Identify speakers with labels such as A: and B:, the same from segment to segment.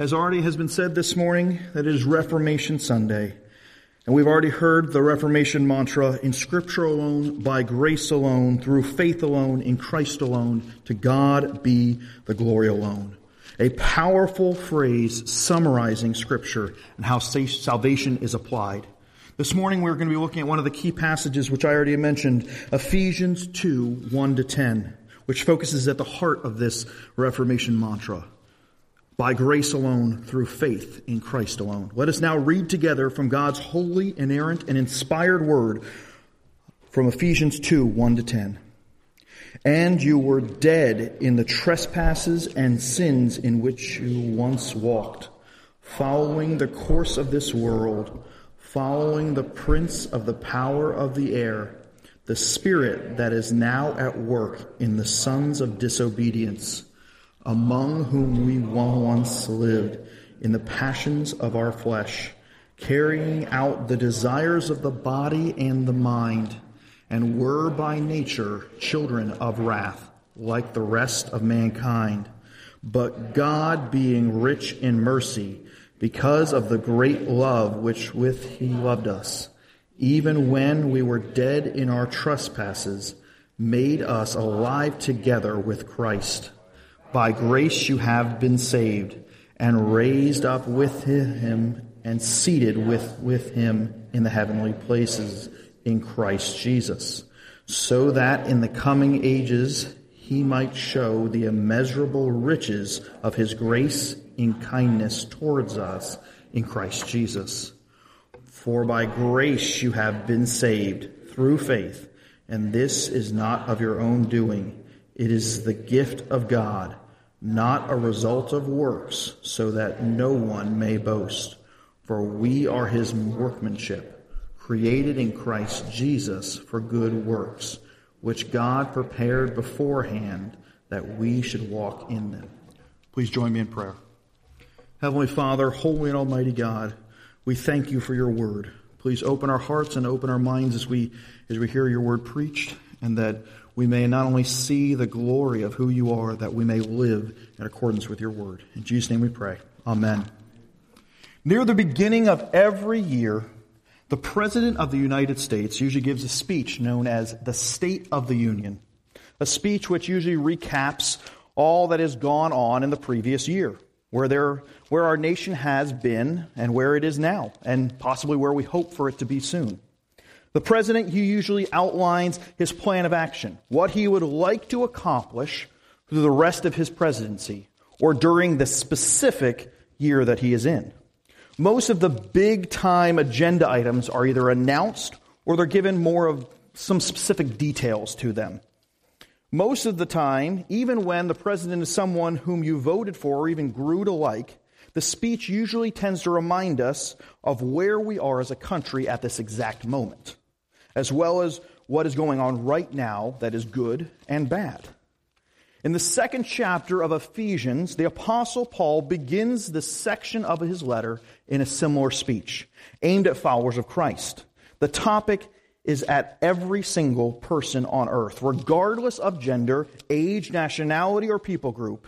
A: As already has been said this morning, that it is Reformation Sunday. And we've already heard the Reformation mantra in Scripture alone, by grace alone, through faith alone, in Christ alone, to God be the glory alone. A powerful phrase summarizing Scripture and how salvation is applied. This morning we're going to be looking at one of the key passages which I already mentioned, Ephesians 2, 1 to 10, which focuses at the heart of this Reformation mantra by grace alone, through faith in Christ alone. Let us now read together from God's holy, inerrant, and inspired word from Ephesians 2 1 to 10. And you were dead in the trespasses and sins in which you once walked, following the course of this world, following the prince of the power of the air, the spirit that is now at work in the sons of disobedience among whom we once lived in the passions of our flesh, carrying out the desires of the body and the mind, and were by nature children of wrath, like the rest of mankind. But God, being rich in mercy, because of the great love which with he loved us, even when we were dead in our trespasses, made us alive together with Christ. By grace you have been saved, and raised up with him, and seated with, with him in the heavenly places in Christ Jesus, so that in the coming ages he might show the immeasurable riches of his grace in kindness towards us in Christ Jesus. For by grace you have been saved through faith, and this is not of your own doing. It is the gift of God not a result of works, so that no one may boast. For we are his workmanship, created in Christ Jesus for good works, which God prepared beforehand that we should walk in them. Please join me in prayer. Heavenly Father, holy and almighty God, we thank you for your word. Please open our hearts and open our minds as we as we hear your word preached and that we may not only see the glory of who you are, that we may live in accordance with your word. In Jesus' name we pray. Amen. Near the beginning of every year, the President of the United States usually gives a speech known as the State of the Union, a speech which usually recaps all that has gone on in the previous year, where, there, where our nation has been and where it is now, and possibly where we hope for it to be soon. The president he usually outlines his plan of action, what he would like to accomplish through the rest of his presidency or during the specific year that he is in. Most of the big time agenda items are either announced or they're given more of some specific details to them. Most of the time, even when the president is someone whom you voted for or even grew to like, the speech usually tends to remind us of where we are as a country at this exact moment as well as what is going on right now that is good and bad. In the second chapter of Ephesians, the Apostle Paul begins the section of his letter in a similar speech aimed at followers of Christ. The topic is at every single person on earth, regardless of gender, age, nationality, or people group.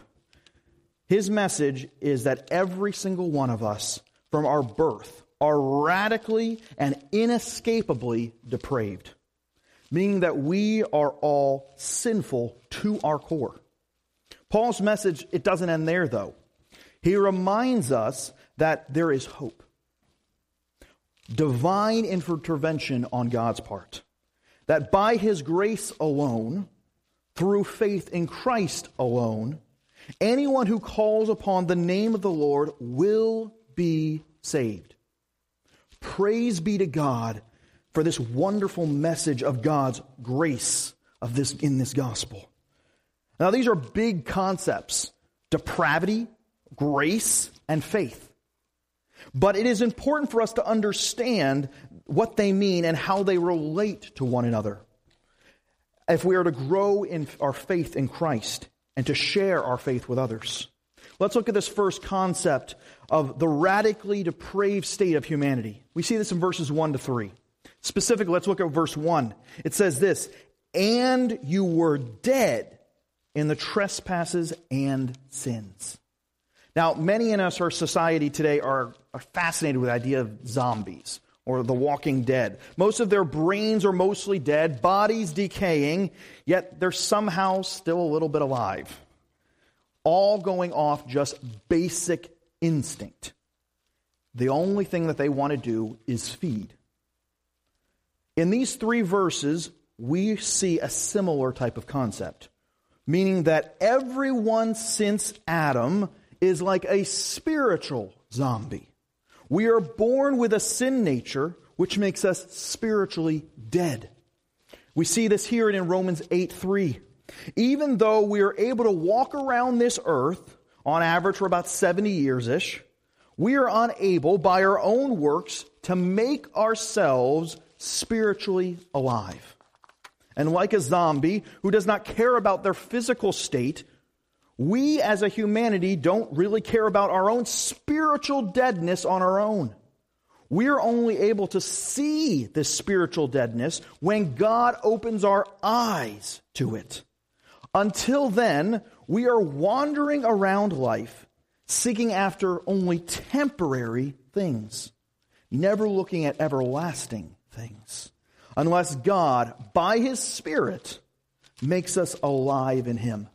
A: His message is that every single one of us, from our birth are radically and inescapably depraved, meaning that we are all sinful to our core. Paul's message, it doesn't end there though. He reminds us that there is hope. Divine intervention on God's part. That by his grace alone, through faith in Christ alone, anyone who calls upon the name of the Lord will be saved. Praise be to God for this wonderful message of God's grace of this in this gospel. Now these are big concepts. Depravity, grace, and faith. But it is important for us to understand what they mean and how they relate to one another. If we are to grow in our faith in Christ and to share our faith with others. Let's look at this first concept of the radically depraved state of humanity. We see this in verses 1 to 3. Specifically, let's look at verse 1. It says this And you were dead in the trespasses and sins. Now, many in us, our society today, are, are fascinated with the idea of zombies or the walking dead. Most of their brains are mostly dead, bodies decaying, yet they're somehow still a little bit alive. All going off just basic instinct. The only thing that they want to do is feed. In these three verses, we see a similar type of concept, meaning that everyone since Adam is like a spiritual zombie. We are born with a sin nature, which makes us spiritually dead. We see this here in Romans 8 3. Even though we are able to walk around this earth, on average for about 70 years ish, we are unable by our own works to make ourselves spiritually alive. And like a zombie who does not care about their physical state, we as a humanity don't really care about our own spiritual deadness on our own. We're only able to see this spiritual deadness when God opens our eyes to it. Until then, we are wandering around life seeking after only temporary things, never looking at everlasting things, unless God, by His Spirit, makes us alive in Him.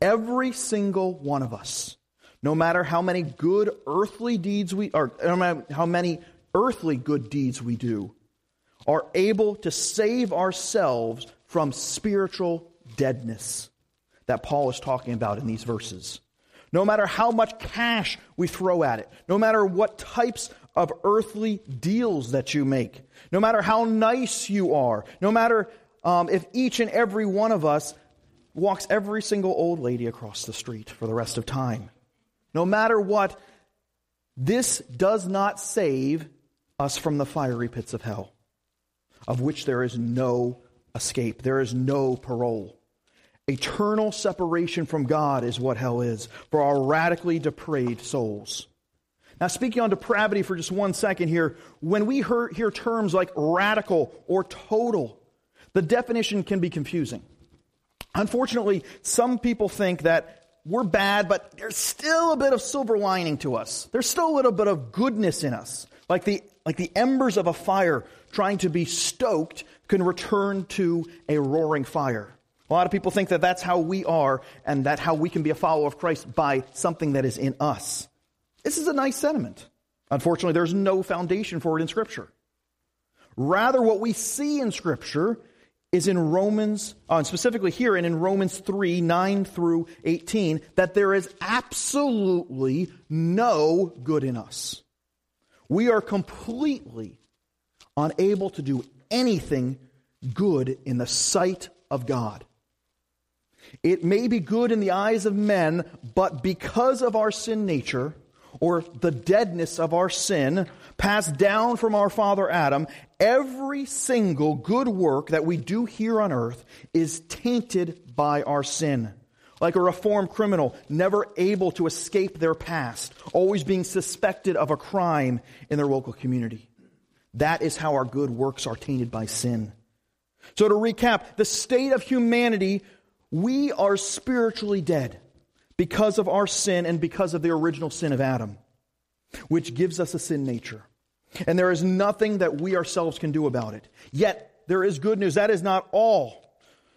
A: Every single one of us, no matter how many good earthly deeds we, or no matter how many earthly good deeds we do, are able to save ourselves from spiritual deadness that Paul is talking about in these verses. No matter how much cash we throw at it, no matter what types of earthly deals that you make, no matter how nice you are, no matter um, if each and every one of us walks every single old lady across the street for the rest of time. No matter what, this does not save us from the fiery pits of hell, of which there is no escape, there is no parole. Eternal separation from God is what hell is for our radically depraved souls. Now, speaking on depravity for just one second here, when we hear, hear terms like radical or total, the definition can be confusing. Unfortunately, some people think that we're bad, but there's still a bit of silver lining to us. There's still a little bit of goodness in us. Like the, like the embers of a fire trying to be stoked can return to a roaring fire. A lot of people think that that's how we are and that how we can be a follower of Christ by something that is in us. This is a nice sentiment. Unfortunately, there's no foundation for it in Scripture. Rather, what we see in Scripture is in Romans, uh, specifically here and in Romans 3 9 through 18, that there is absolutely no good in us. We are completely unable to do anything good in the sight of God. It may be good in the eyes of men, but because of our sin nature, or the deadness of our sin, passed down from our father Adam, every single good work that we do here on earth is tainted by our sin. Like a reformed criminal, never able to escape their past, always being suspected of a crime in their local community. That is how our good works are tainted by sin. So to recap, the state of humanity, we are spiritually dead because of our sin and because of the original sin of Adam, which gives us a sin nature. And there is nothing that we ourselves can do about it. Yet, there is good news. That is not all.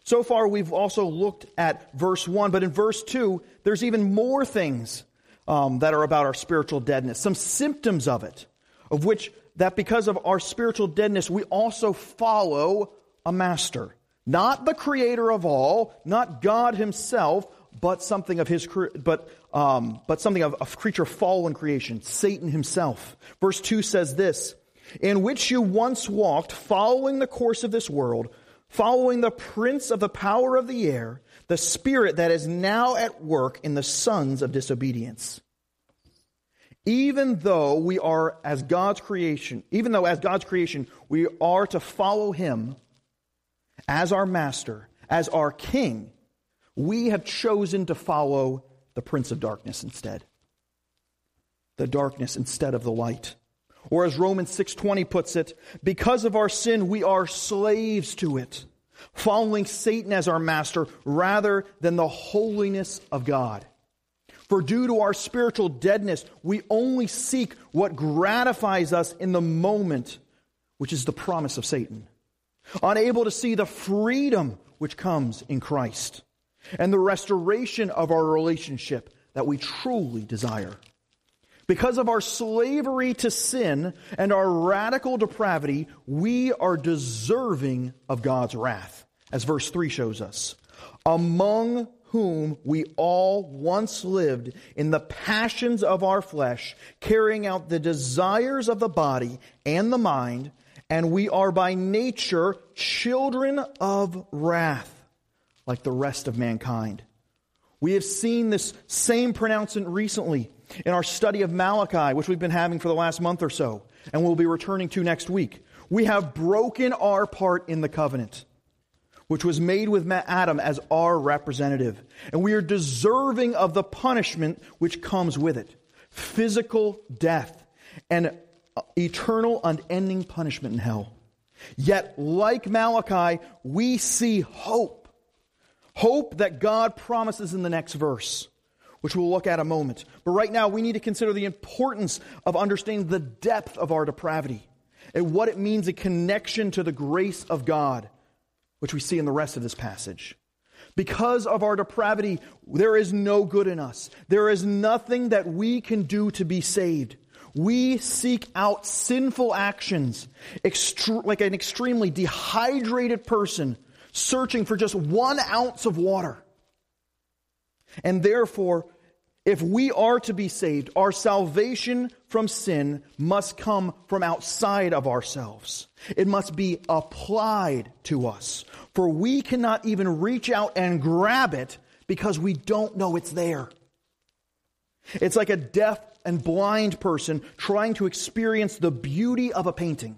A: So far, we've also looked at verse 1, but in verse 2, there's even more things um, that are about our spiritual deadness, some symptoms of it, of which that because of our spiritual deadness, we also follow a master. Not the creator of all, not God himself, but something of his, but, um, but something of a creature fallen creation, Satan himself. Verse 2 says this, in which you once walked, following the course of this world, following the prince of the power of the air, the spirit that is now at work in the sons of disobedience. Even though we are as God's creation, even though as God's creation, we are to follow him as our master, as our king, we have chosen to follow the prince of darkness instead. The darkness instead of the light. Or as Romans 6:20 puts it, because of our sin we are slaves to it, following Satan as our master rather than the holiness of God. For due to our spiritual deadness, we only seek what gratifies us in the moment, which is the promise of Satan. Unable to see the freedom which comes in Christ and the restoration of our relationship that we truly desire. Because of our slavery to sin and our radical depravity, we are deserving of God's wrath, as verse 3 shows us. Among whom we all once lived in the passions of our flesh, carrying out the desires of the body and the mind, and we are by nature children of wrath, like the rest of mankind. We have seen this same pronouncement recently in our study of Malachi, which we've been having for the last month or so, and we'll be returning to next week. We have broken our part in the covenant which was made with Adam as our representative. And we are deserving of the punishment which comes with it physical death and eternal, unending punishment in hell. Yet, like Malachi, we see hope. Hope that God promises in the next verse, which we'll look at a moment. But right now, we need to consider the importance of understanding the depth of our depravity and what it means in connection to the grace of God which we see in the rest of this passage. Because of our depravity, there is no good in us. There is nothing that we can do to be saved. We seek out sinful actions, like an extremely dehydrated person searching for just one ounce of water. And therefore, if we are to be saved, our salvation from sin must come from outside of ourselves. It must be applied to us. For we cannot even reach out and grab it because we don't know it's there. It's like a deaf and blind person trying to experience the beauty of a painting.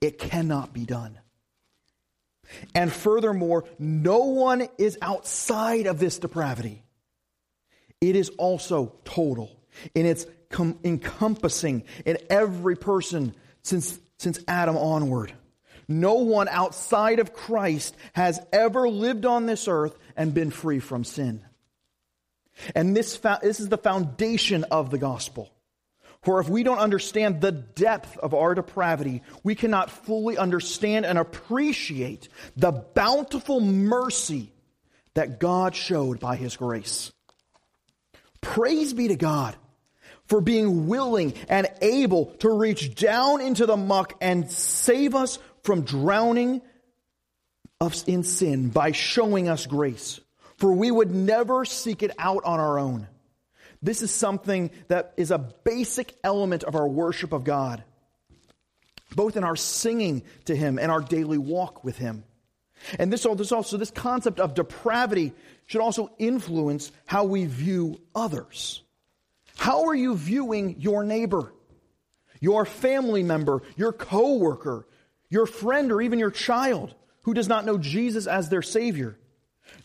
A: It cannot be done. And furthermore, no one is outside of this depravity. It is also total in its com- encompassing in every person since, since Adam onward. No one outside of Christ has ever lived on this earth and been free from sin. And this, fa- this is the foundation of the gospel. For if we don't understand the depth of our depravity, we cannot fully understand and appreciate the bountiful mercy that God showed by His grace. Praise be to God for being willing and able to reach down into the muck and save us from drowning us in sin by showing us grace. For we would never seek it out on our own. This is something that is a basic element of our worship of God, both in our singing to Him and our daily walk with Him. And this, also, this concept of depravity should also influence how we view others. How are you viewing your neighbor, your family member, your coworker, your friend, or even your child who does not know Jesus as their Savior?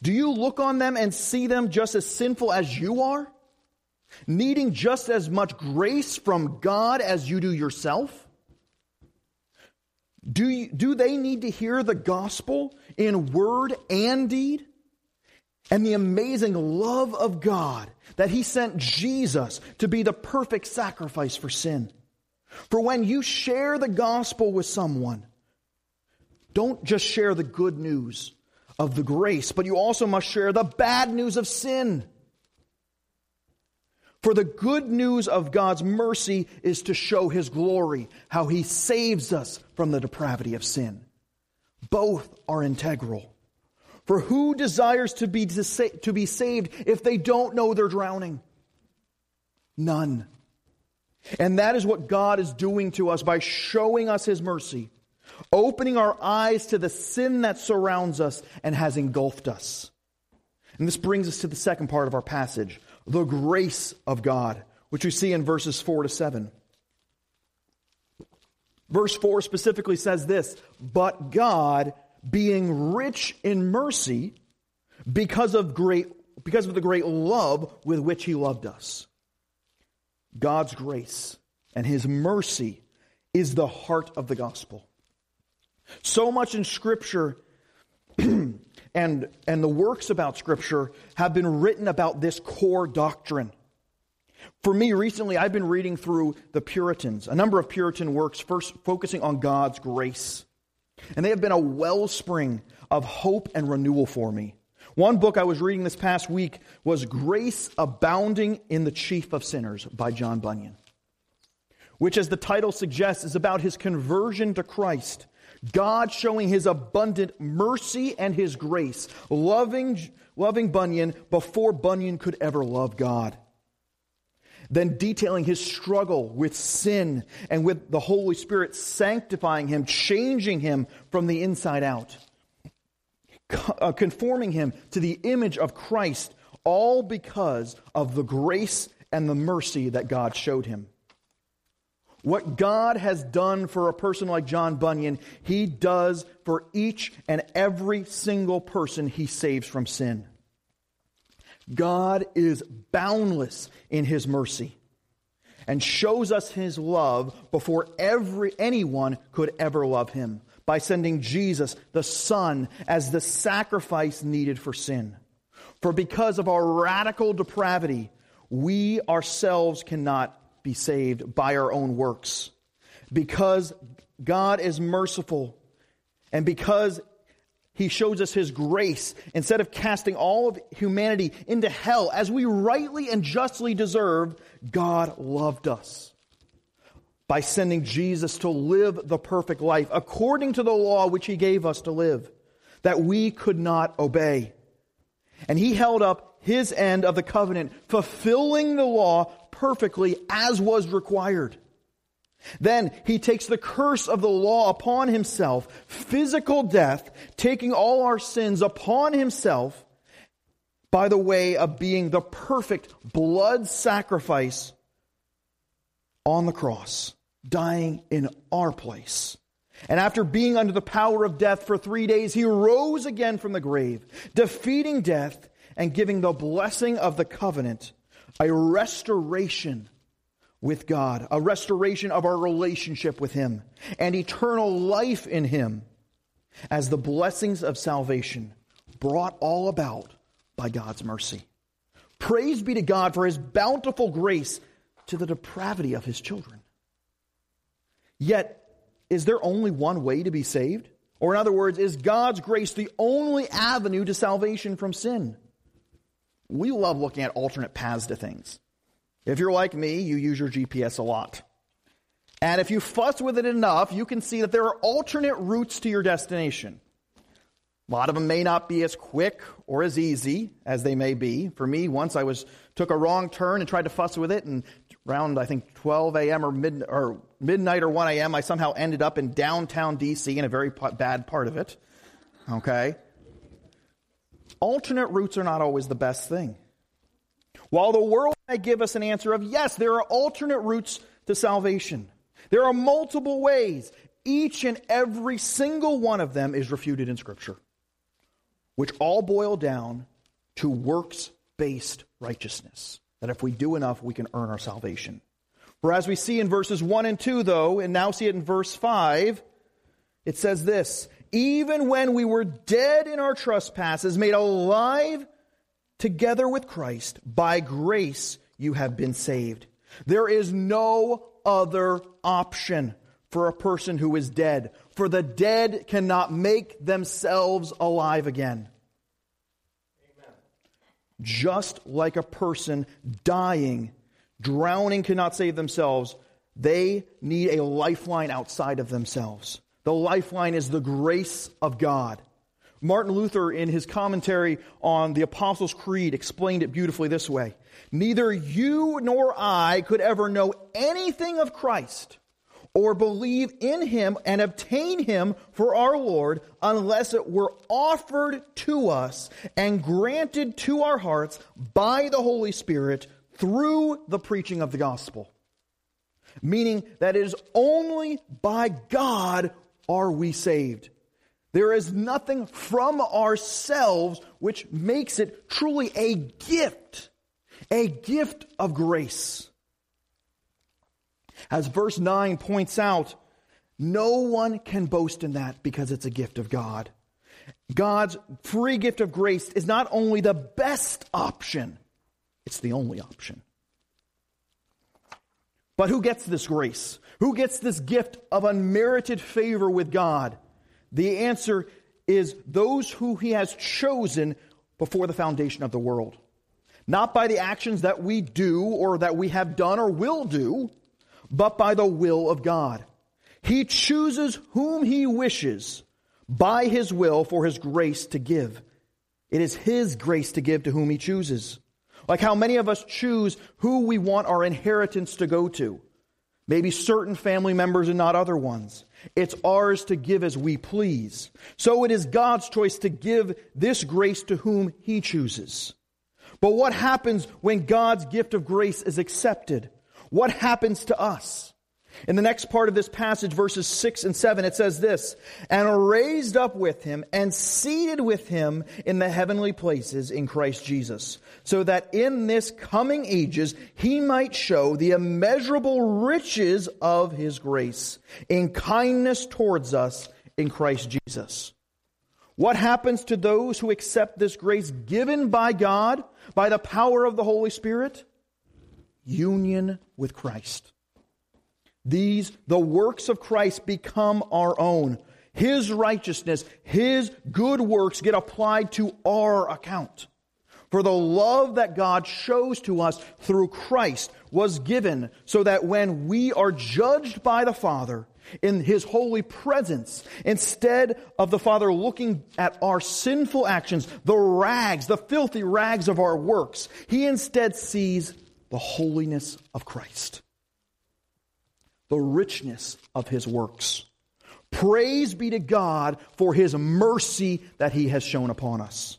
A: Do you look on them and see them just as sinful as you are? Needing just as much grace from God as you do yourself? Do, you, do they need to hear the gospel in word and deed? And the amazing love of God that He sent Jesus to be the perfect sacrifice for sin. For when you share the gospel with someone, don't just share the good news of the grace, but you also must share the bad news of sin. For the good news of God's mercy is to show His glory, how He saves us from the depravity of sin. Both are integral. For who desires to be, to be saved if they don't know they're drowning? None. And that is what God is doing to us by showing us His mercy, opening our eyes to the sin that surrounds us and has engulfed us. And this brings us to the second part of our passage the grace of God, which we see in verses 4 to 7. Verse 4 specifically says this But God, being rich in mercy, because of great because of the great love with which he loved us. God's grace and his mercy is the heart of the gospel. So much in scripture and, and the works about Scripture have been written about this core doctrine. For me, recently, I've been reading through the Puritans, a number of Puritan works, first focusing on God's grace. And they have been a wellspring of hope and renewal for me. One book I was reading this past week was Grace Abounding in the Chief of Sinners by John Bunyan, which, as the title suggests, is about his conversion to Christ. God showing his abundant mercy and his grace, loving, loving Bunyan before Bunyan could ever love God then detailing his struggle with sin and with the Holy Spirit sanctifying him, changing him from the inside out, uh, conforming him to the image of Christ, all because of the grace and the mercy that God showed him. What God has done for a person like John Bunyan, he does for each and every single person he saves from sin. God is boundless in his mercy and shows us his love before every anyone could ever love him by sending Jesus the son as the sacrifice needed for sin. For because of our radical depravity, we ourselves cannot be saved by our own works. Because God is merciful and because he shows us his grace instead of casting all of humanity into hell as we rightly and justly deserve god loved us by sending jesus to live the perfect life according to the law which he gave us to live that we could not obey and he held up his end of the covenant fulfilling the law perfectly as was required then he takes the curse of the law upon himself, physical death, taking all our sins upon himself by the way of being the perfect blood sacrifice on the cross, dying in our place. And after being under the power of death for three days, he rose again from the grave, defeating death and giving the blessing of the covenant, a restoration with God, a restoration of our relationship with Him, and eternal life in Him as the blessings of salvation brought all about by God's mercy. Praise be to God for His bountiful grace to the depravity of His children. Yet, is there only one way to be saved? Or, in other words, is God's grace the only avenue to salvation from sin? We love looking at alternate paths to things. If you're like me, you use your GPS a lot. And if you fuss with it enough, you can see that there are alternate routes to your destination. A lot of them may not be as quick or as easy as they may be. For me, once I was took a wrong turn and tried to fuss with it, and around I think 12 a.m. or mid or midnight or 1 a.m., I somehow ended up in downtown D.C. in a very bad part of it. Okay, alternate routes are not always the best thing. While the world may give us an answer of yes, there are alternate routes to salvation. There are multiple ways. Each and every single one of them is refuted in Scripture, which all boil down to works based righteousness. That if we do enough, we can earn our salvation. For as we see in verses 1 and 2, though, and now see it in verse 5, it says this Even when we were dead in our trespasses, made alive together with Christ, by grace you have been saved. There is no other option for a person who is dead, for the dead cannot make themselves alive again. Amen. Just like a person dying, drowning cannot save themselves, they need a lifeline outside of themselves. The lifeline is the grace of God. Martin Luther, in his commentary on the Apostles' Creed, explained it beautifully this way Neither you nor I could ever know anything of Christ or believe in him and obtain him for our Lord unless it were offered to us and granted to our hearts by the Holy Spirit through the preaching of the gospel. Meaning that it is only by God are we saved. There is nothing from ourselves which makes it truly a gift, a gift of grace. As verse 9 points out, no one can boast in that because it's a gift of God. God's free gift of grace is not only the best option, it's the only option. But who gets this grace? Who gets this gift of unmerited favor with God? The answer is those who he has chosen before the foundation of the world. Not by the actions that we do or that we have done or will do, but by the will of God. He chooses whom he wishes by his will for his grace to give. It is his grace to give to whom he chooses. Like how many of us choose who we want our inheritance to go to. Maybe certain family members and not other ones. It's ours to give as we please. So it is God's choice to give this grace to whom He chooses. But what happens when God's gift of grace is accepted? What happens to us? In the next part of this passage, verses 6 and 7, it says this, and raised up with him and seated with him in the heavenly places in Christ Jesus, so that in this coming ages he might show the immeasurable riches of his grace in kindness towards us in Christ Jesus. What happens to those who accept this grace given by God by the power of the Holy Spirit? Union with Christ. These, the works of Christ, become our own. His righteousness, His good works get applied to our account. For the love that God shows to us through Christ was given so that when we are judged by the Father in His holy presence, instead of the Father looking at our sinful actions, the rags, the filthy rags of our works, He instead sees the holiness of Christ the richness of his works. Praise be to God for his mercy that he has shown upon us.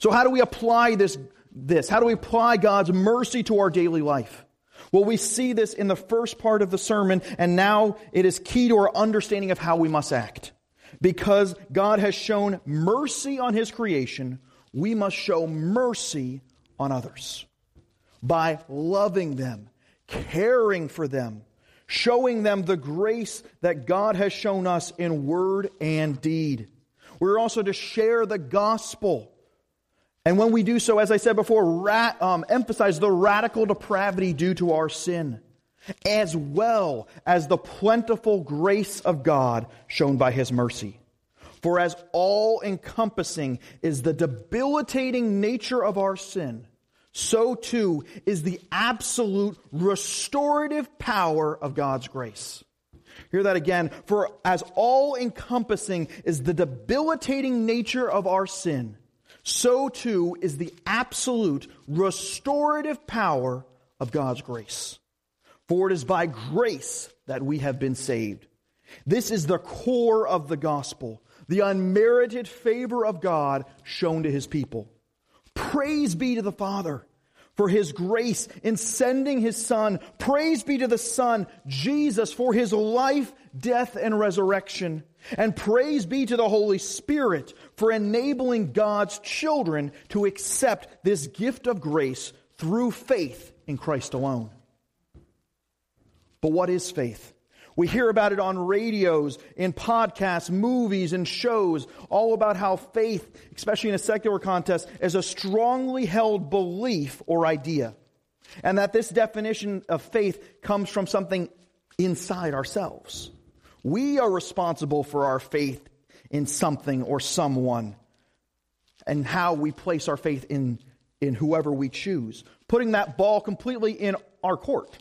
A: So how do we apply this, this? How do we apply God's mercy to our daily life? Well, we see this in the first part of the sermon, and now it is key to our understanding of how we must act. Because God has shown mercy on his creation, we must show mercy on others by loving them, caring for them, showing them the grace that God has shown us in word and deed. We're also to share the gospel. And when we do so, as I said before, rat, um, emphasize the radical depravity due to our sin, as well as the plentiful grace of God shown by His mercy. For as all encompassing is the debilitating nature of our sin, so too is the absolute restorative power of God's grace. Hear that again. For as all encompassing is the debilitating nature of our sin, so too is the absolute restorative power of God's grace. For it is by grace that we have been saved. This is the core of the gospel, the unmerited favor of God shown to his people. Praise be to the Father for his grace in sending his Son. Praise be to the Son, Jesus, for his life, death, and resurrection. And praise be to the Holy Spirit for enabling God's children to accept this gift of grace through faith in Christ alone. But what is faith? We hear about it on radios, in podcasts, movies, and shows, all about how faith, especially in a secular context, is a strongly held belief or idea. And that this definition of faith comes from something inside ourselves. We are responsible for our faith in something or someone and how we place our faith in, in whoever we choose, putting that ball completely in our court.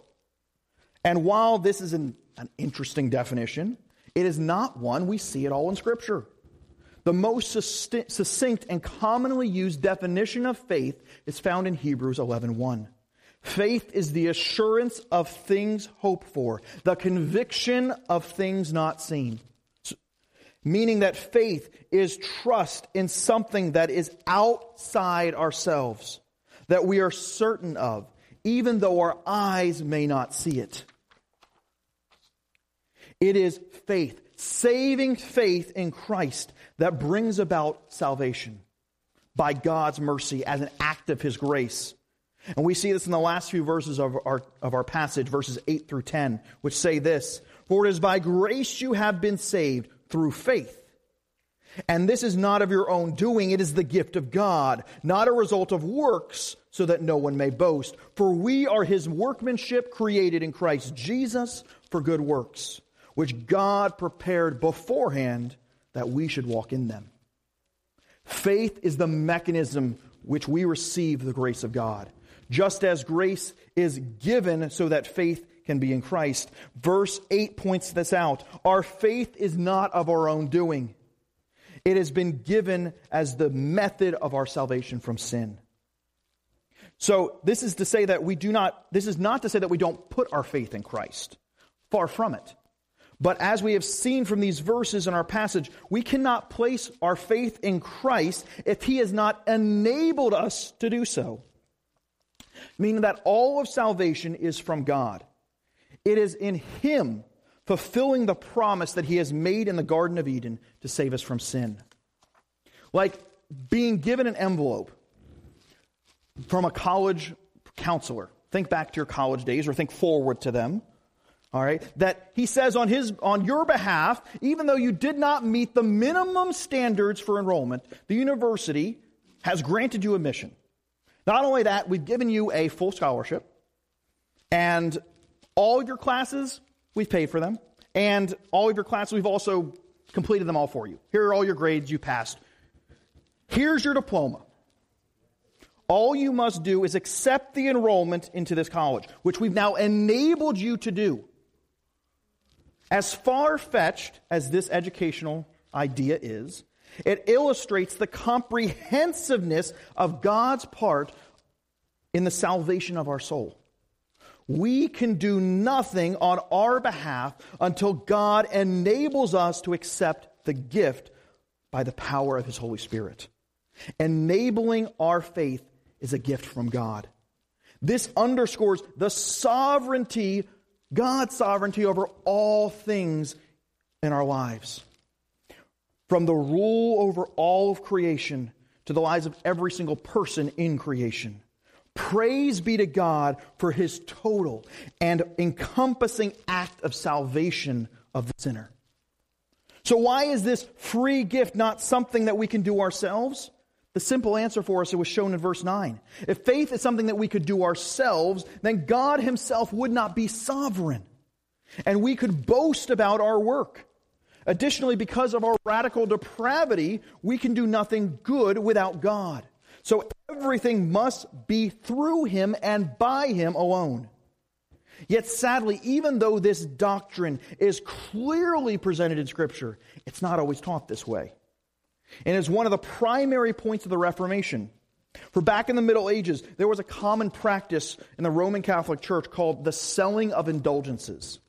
A: And while this is an an interesting definition. It is not one we see at all in Scripture. The most succinct and commonly used definition of faith is found in Hebrews 11:1. Faith is the assurance of things hoped for, the conviction of things not seen. Meaning that faith is trust in something that is outside ourselves, that we are certain of, even though our eyes may not see it. It is faith, saving faith in Christ, that brings about salvation by God's mercy as an act of His grace. And we see this in the last few verses of our, of our passage, verses 8 through 10, which say this For it is by grace you have been saved through faith. And this is not of your own doing, it is the gift of God, not a result of works, so that no one may boast. For we are his workmanship created in Christ Jesus for good works, which God prepared beforehand that we should walk in them. Faith is the mechanism which we receive the grace of God. Just as grace is given so that faith can be in Christ. Verse 8 points this out. Our faith is not of our own doing. It has been given as the method of our salvation from sin. So this is to say that we do not, this is not to say that we don't put our faith in Christ. Far from it. But as we have seen from these verses in our passage, we cannot place our faith in Christ if he has not enabled us to do so. Meaning that all of salvation is from God. It is in him fulfilling the promise that he has made in the Garden of Eden to save us from sin. Like being given an envelope from a college counselor. Think back to your college days or think forward to them. All right, that he says on his on your behalf, even though you did not meet the minimum standards for enrollment, the university has granted you admission. Not only that, we've given you a full scholarship and all your classes We've paid for them. And all of your classes, we've also completed them all for you. Here are all your grades you passed. Here's your diploma. All you must do is accept the enrollment into this college, which we've now enabled you to do. As far fetched as this educational idea is, it illustrates the comprehensiveness of God's part in the salvation of our soul. We can do nothing on our behalf until God enables us to accept the gift by the power of His Holy Spirit. Enabling our faith is a gift from God. This underscores the sovereignty, God's sovereignty over all things in our lives. From the rule over all of creation to the lives of every single person in creation. Praise be to God for his total and encompassing act of salvation of the sinner. So, why is this free gift not something that we can do ourselves? The simple answer for us it was shown in verse 9. If faith is something that we could do ourselves, then God himself would not be sovereign. And we could boast about our work. Additionally, because of our radical depravity, we can do nothing good without God. So everything must be through him and by him alone. Yet sadly, even though this doctrine is clearly presented in Scripture, it's not always taught this way. And is one of the primary points of the Reformation. For back in the Middle Ages, there was a common practice in the Roman Catholic Church called the selling of indulgences.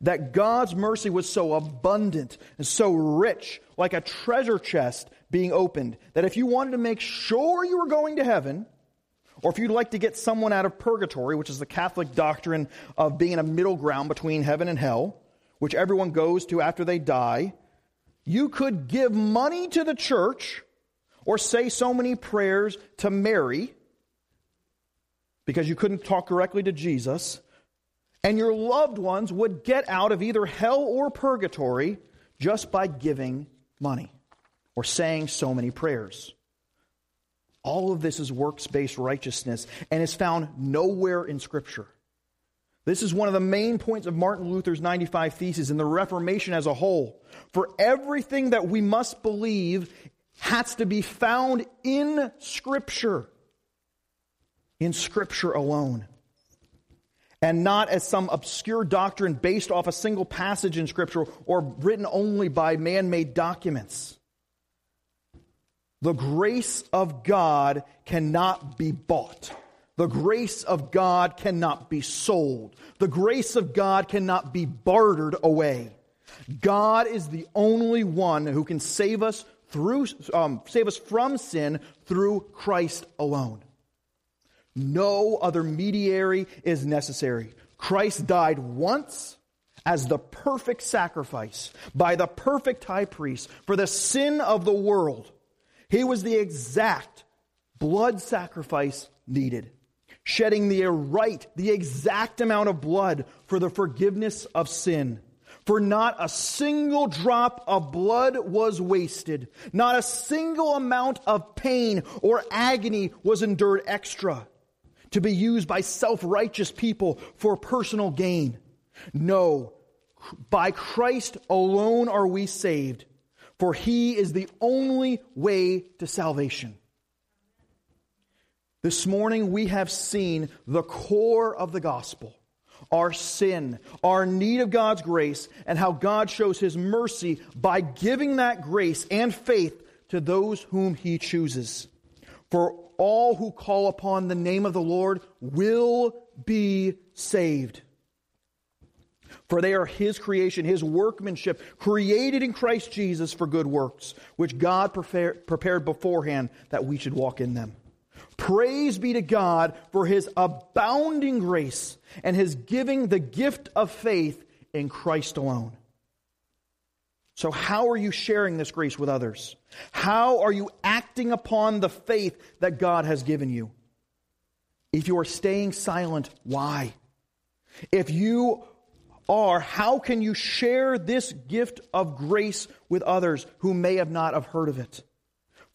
A: That God's mercy was so abundant and so rich, like a treasure chest being opened, that if you wanted to make sure you were going to heaven, or if you'd like to get someone out of purgatory, which is the Catholic doctrine of being in a middle ground between heaven and hell, which everyone goes to after they die, you could give money to the church or say so many prayers to Mary because you couldn't talk directly to Jesus, and your loved ones would get out of either hell or purgatory just by giving money or saying so many prayers. All of this is works based righteousness and is found nowhere in Scripture. This is one of the main points of Martin Luther's 95 Theses and the Reformation as a whole. For everything that we must believe has to be found in Scripture. In Scripture alone. And not as some obscure doctrine based off a single passage in Scripture or written only by man made documents. The grace of God cannot be bought. The grace of God cannot be sold. The grace of God cannot be bartered away. God is the only one who can save us through, um, save us from sin through Christ alone. No other mediary is necessary. Christ died once as the perfect sacrifice by the perfect high priest for the sin of the world he was the exact blood sacrifice needed, shedding the right, the exact amount of blood for the forgiveness of sin. For not a single drop of blood was wasted, not a single amount of pain or agony was endured extra to be used by self righteous people for personal gain. No, by Christ alone are we saved, for he is the only way to salvation. This morning we have seen the core of the gospel our sin, our need of God's grace, and how God shows his mercy by giving that grace and faith to those whom he chooses. For all who call upon the name of the Lord will be saved. For they are his creation, his workmanship, created in Christ Jesus for good works, which God prepared beforehand that we should walk in them. Praise be to God for his abounding grace and his giving the gift of faith in Christ alone. So, how are you sharing this grace with others? How are you acting upon the faith that God has given you? If you are staying silent, why? If you are, how can you share this gift of grace with others who may have not have heard of it?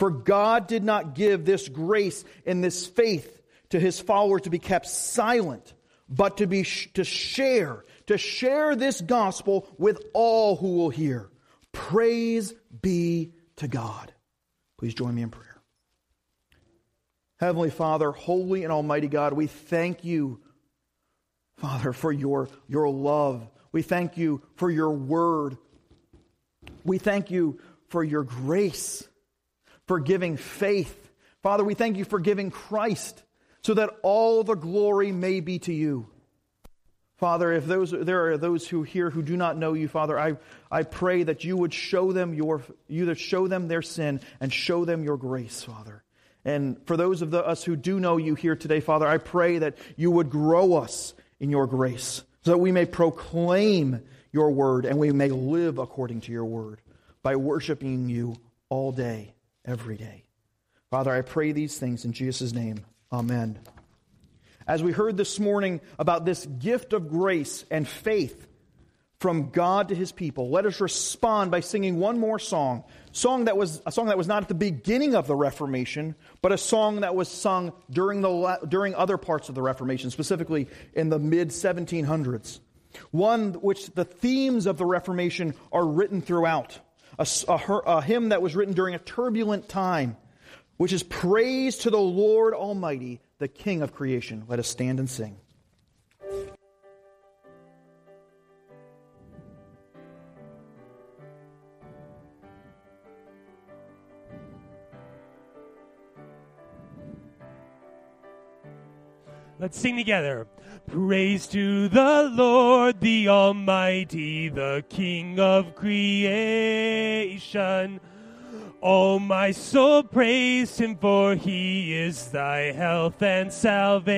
A: For God did not give this grace and this faith to his followers to be kept silent, but to be to share, to share this gospel with all who will hear. Praise be to God. Please join me in prayer. Heavenly Father, holy and almighty God, we thank you, Father, for your, your love. We thank you for your word. We thank you for your grace for giving faith. Father, we thank you for giving Christ so that all the glory may be to you. Father, if those, there are those who here who do not know you, Father, I, I pray that you would show them your, you that show them their sin and show them your grace, Father. And for those of the, us who do know you here today, Father, I pray that you would grow us in your grace so that we may proclaim your word and we may live according to your word by worshiping you all day every day. Father, I pray these things in Jesus' name. Amen. As we heard this morning about this gift of grace and faith from God to his people, let us respond by singing one more song. Song that was a song that was not at the beginning of the Reformation, but a song that was sung during the during other parts of the Reformation, specifically in the mid 1700s. One which the themes of the Reformation are written throughout a, a, a hymn that was written during a turbulent time, which is praise to the Lord Almighty, the King of creation. Let us stand and sing.
B: Let's sing together. Praise to the Lord, the Almighty, the King of creation. Oh, my soul, praise him, for he is thy health and salvation.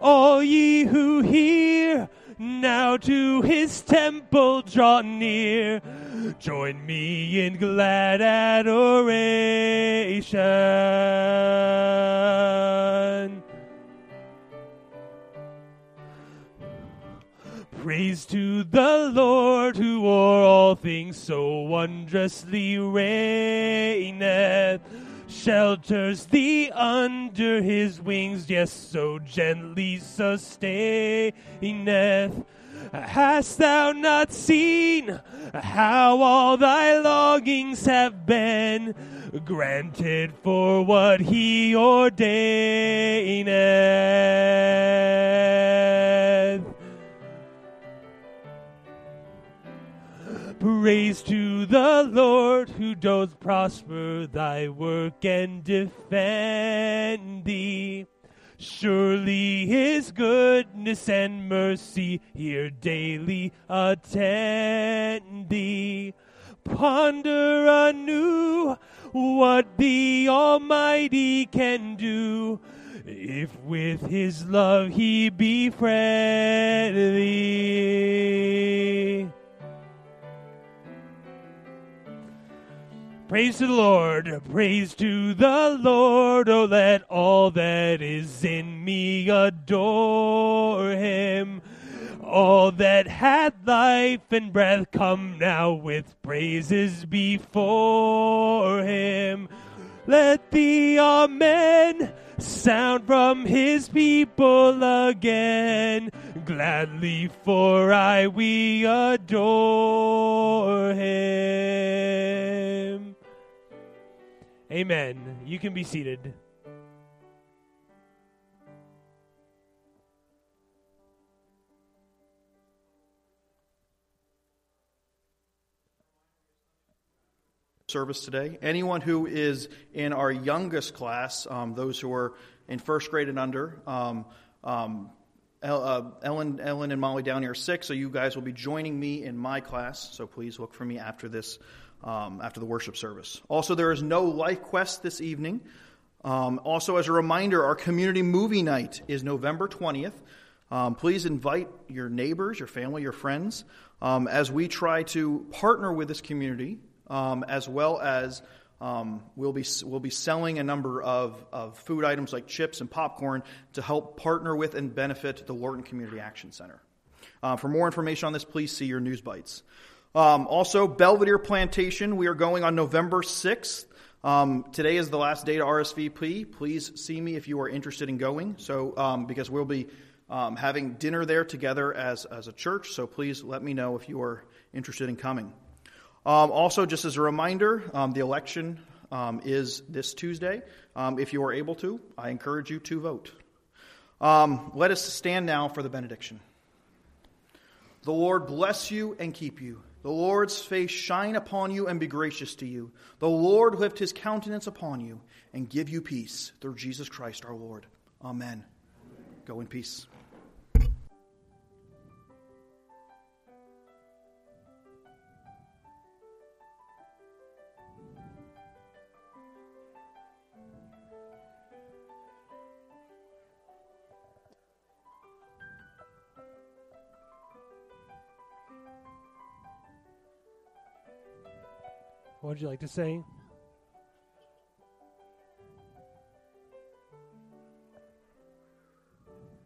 B: All ye who hear, now to his temple draw near. Join me in glad adoration. Praise to the Lord who o'er all things so wondrously reigneth, shelters thee under his wings, yes, so gently sustaineth. Hast thou not seen how all thy longings have been granted for what he ordaineth? Praise to the Lord who doth prosper thy work and defend thee. Surely his goodness and mercy here daily attend thee. Ponder anew what the Almighty can do if with his love he befriend thee. Praise to the Lord, praise to the Lord, oh let all that is in me adore him. All that had life and breath come now with praises before him. Let the Amen sound from his people again. Gladly, for aye we adore him. Amen. You can be seated.
A: service today. Anyone who is in our youngest class, um, those who are in first grade and under, um, um, uh, Ellen, Ellen and Molly down here are sick, so you guys will be joining me in my class. So please look for me after this, um, after the worship service. Also, there is no life quest this evening. Um, also, as a reminder, our community movie night is November 20th. Um, please invite your neighbors, your family, your friends, as we try to partner with this community um, as well as um, we'll, be, we'll be selling a number of, of food items like chips and popcorn to help partner with and benefit the Lorton Community Action Center. Uh, for more information on this, please see your news bites. Um, also, Belvedere Plantation, we are going on November 6th. Um, today is the last day to RSVP. Please see me if you are interested in going. So, um, because we'll be um, having dinner there together as, as a church. So, please let me know if you are interested in coming. Um, also, just as a reminder, um, the election is this Tuesday. If you are able to, I encourage you to vote. Let us stand now for the benediction. The Lord bless you and keep you. The Lord's face shine upon you and be gracious to you. The Lord lift his countenance upon you and give you peace through Jesus Christ our Lord. Amen. Go in peace.
B: What would you like to say?